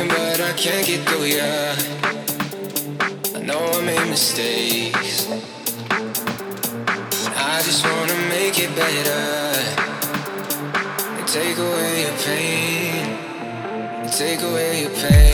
trying, but I can't get through ya. I know I made mistakes. I just wanna make it better and take away your pain. And take away your pain.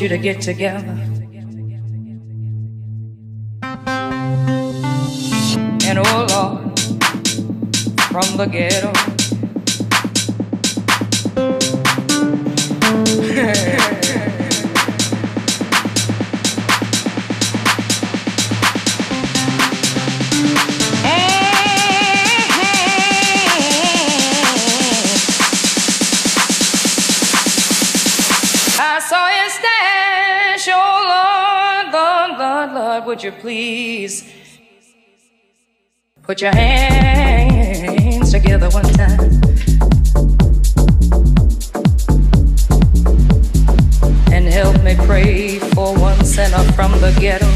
you to get together. And oh Lord, from the ghetto. would you please put your hands together one time? And help me pray for one sinner from the ghetto.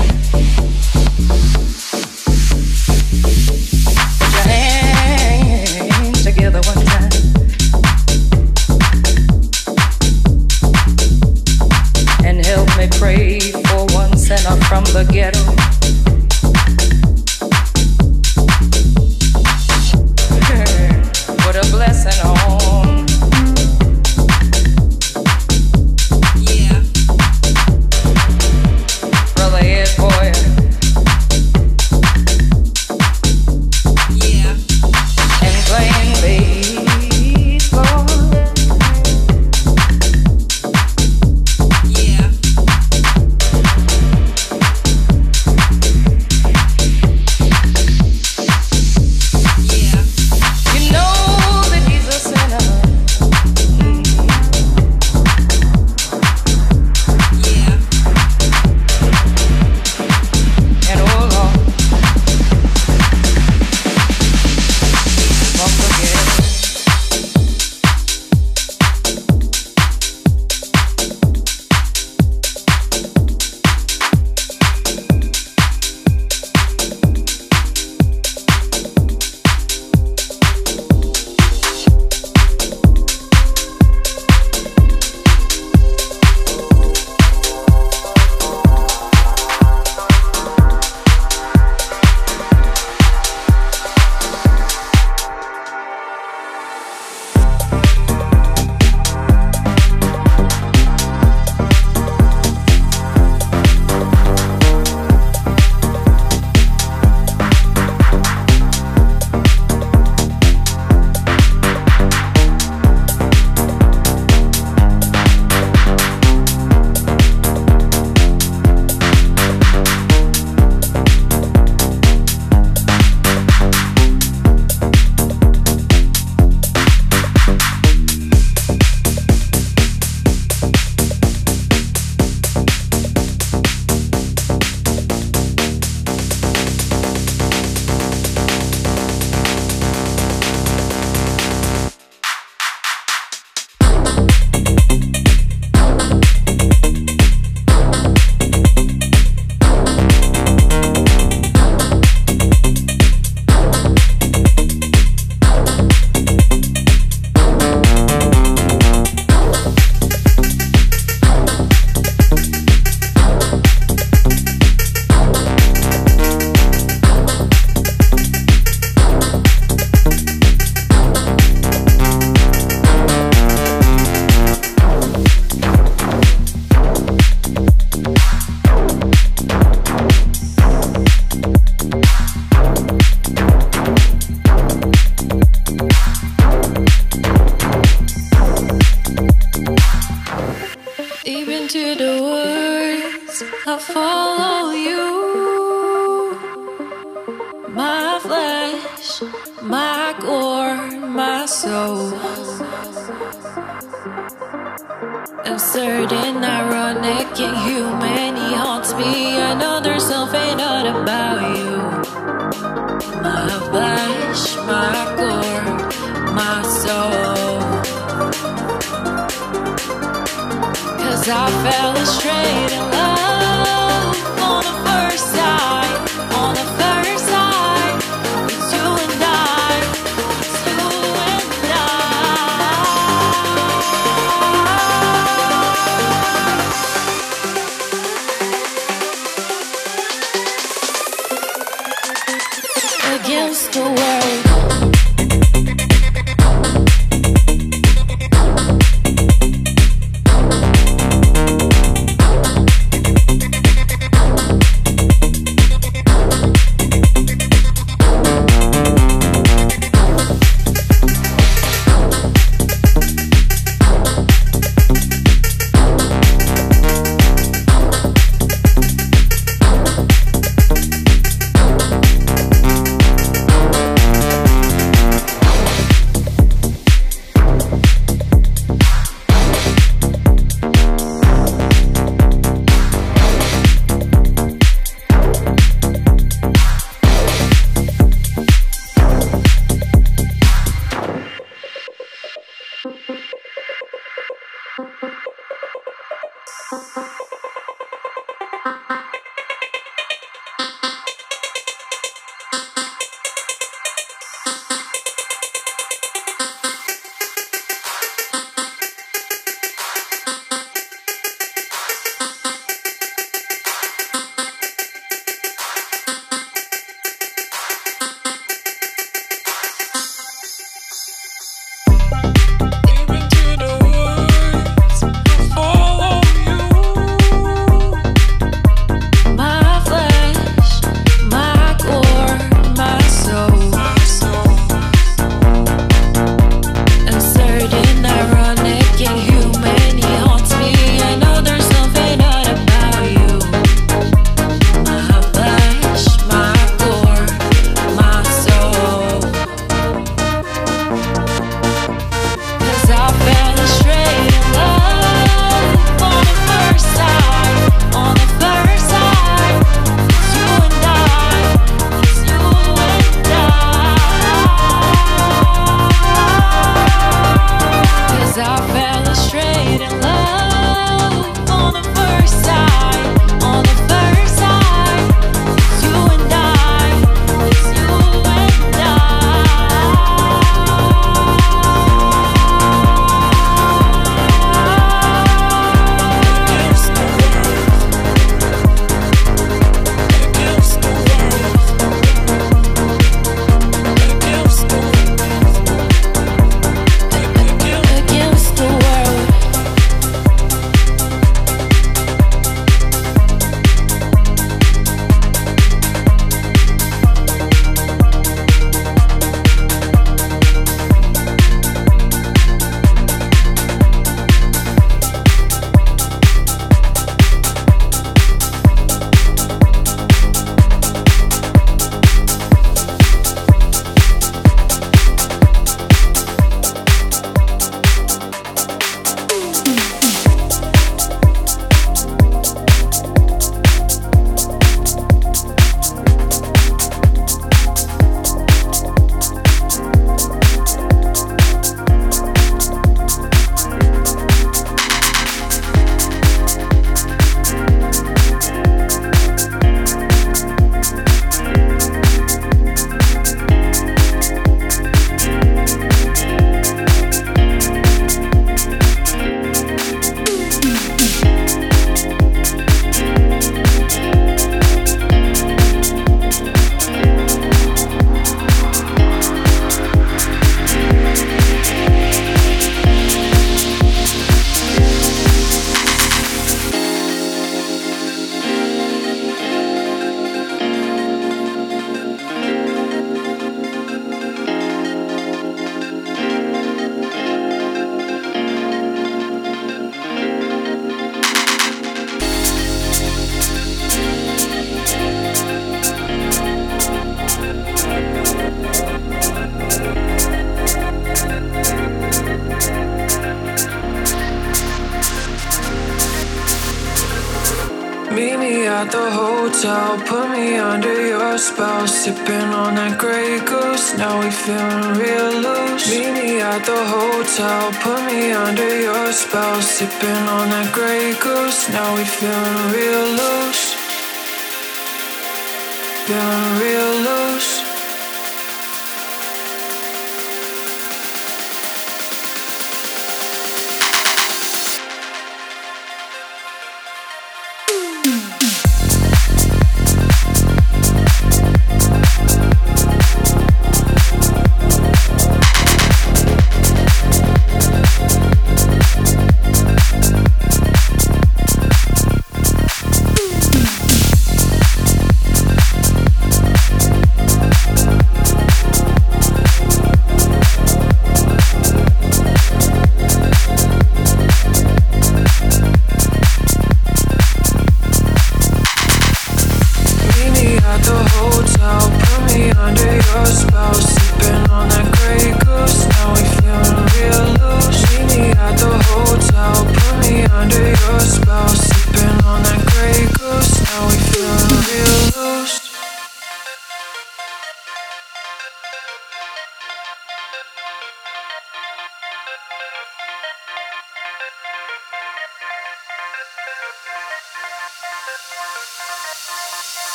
Put your hands together one time. from the ghetto.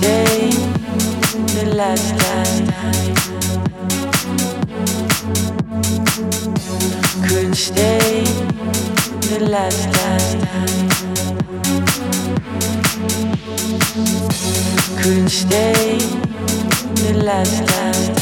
day, the last time. Could stay, the last time. Could stay, the last time.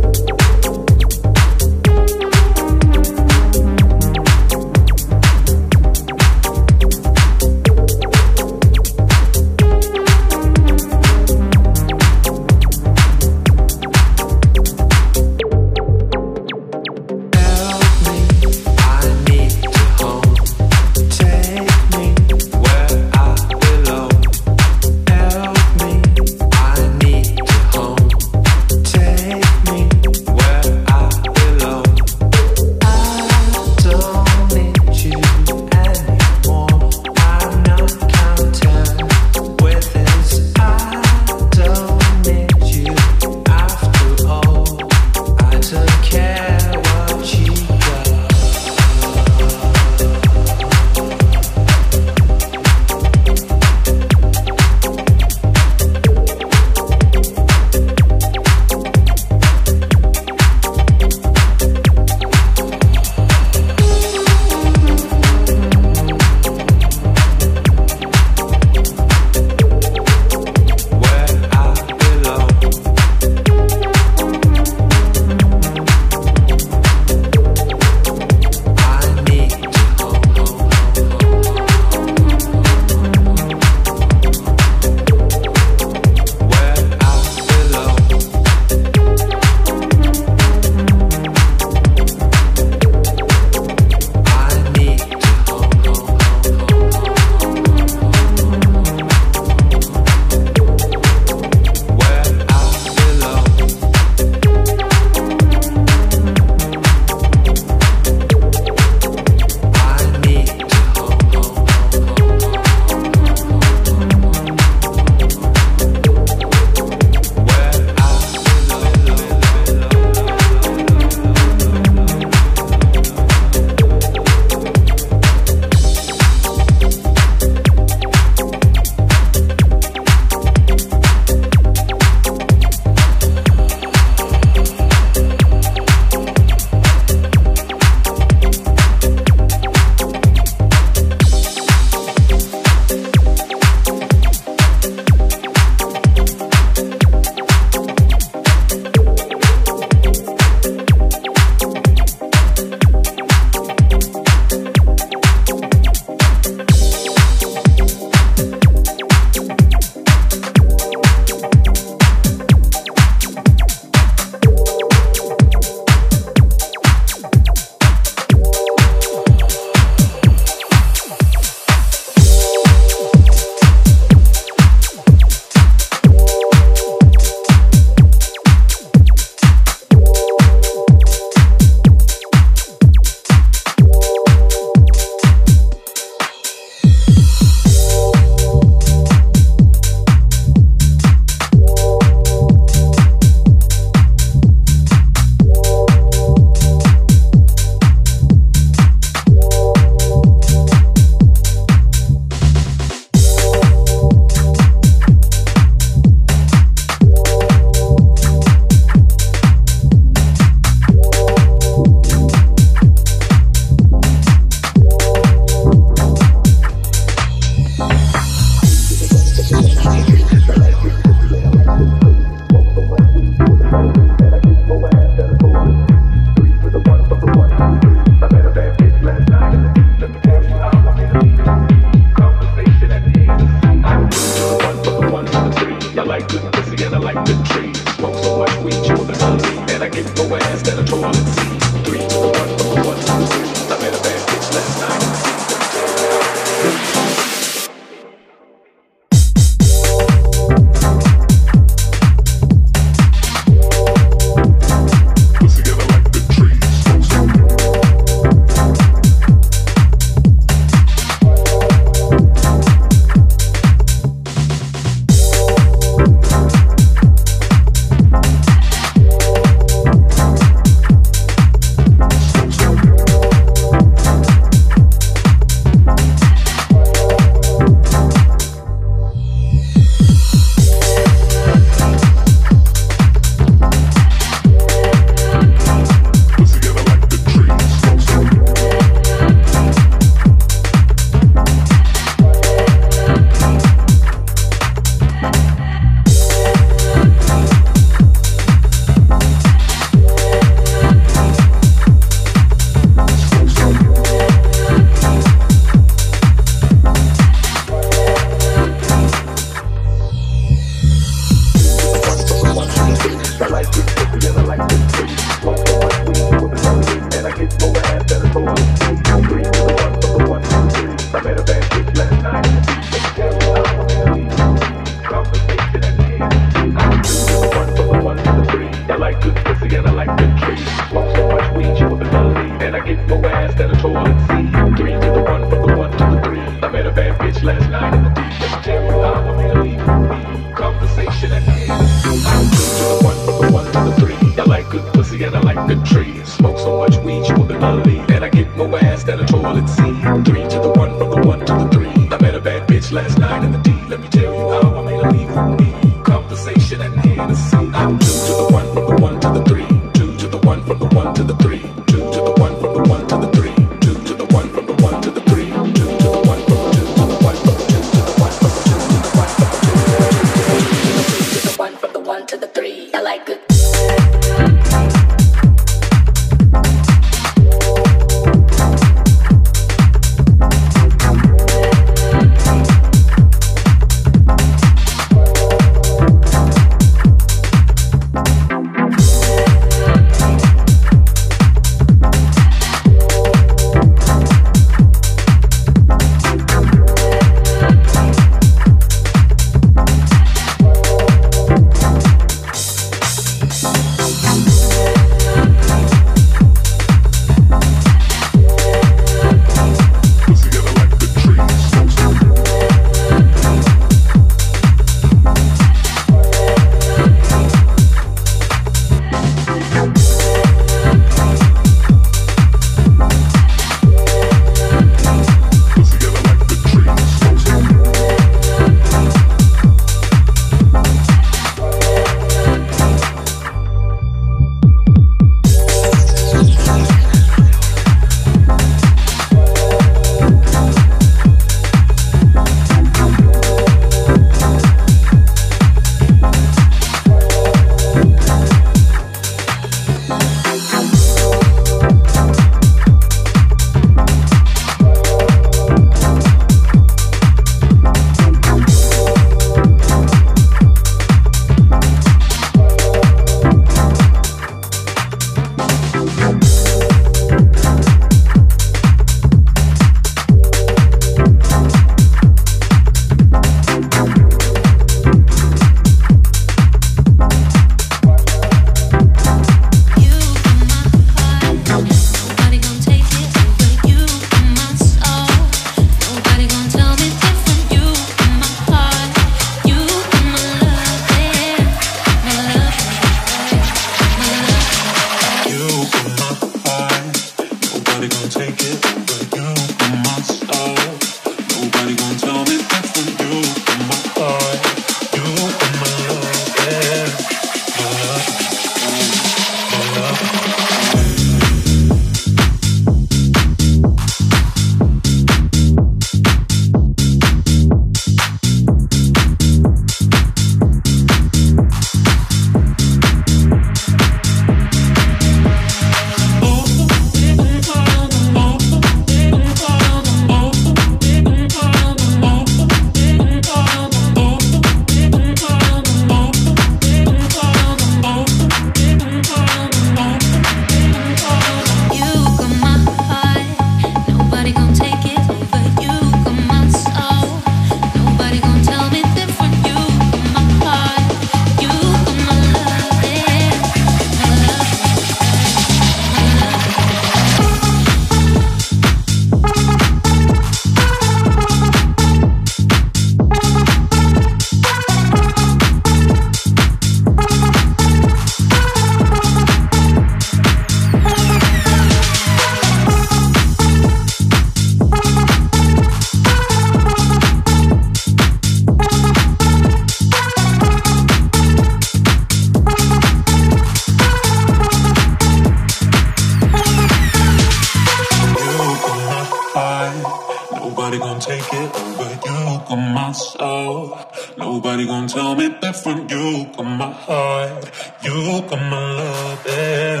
take it over. You got my soul. Nobody gonna tell me different. You got my heart. You got my love, yeah.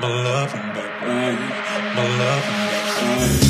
my love and my brain, my love and my soul.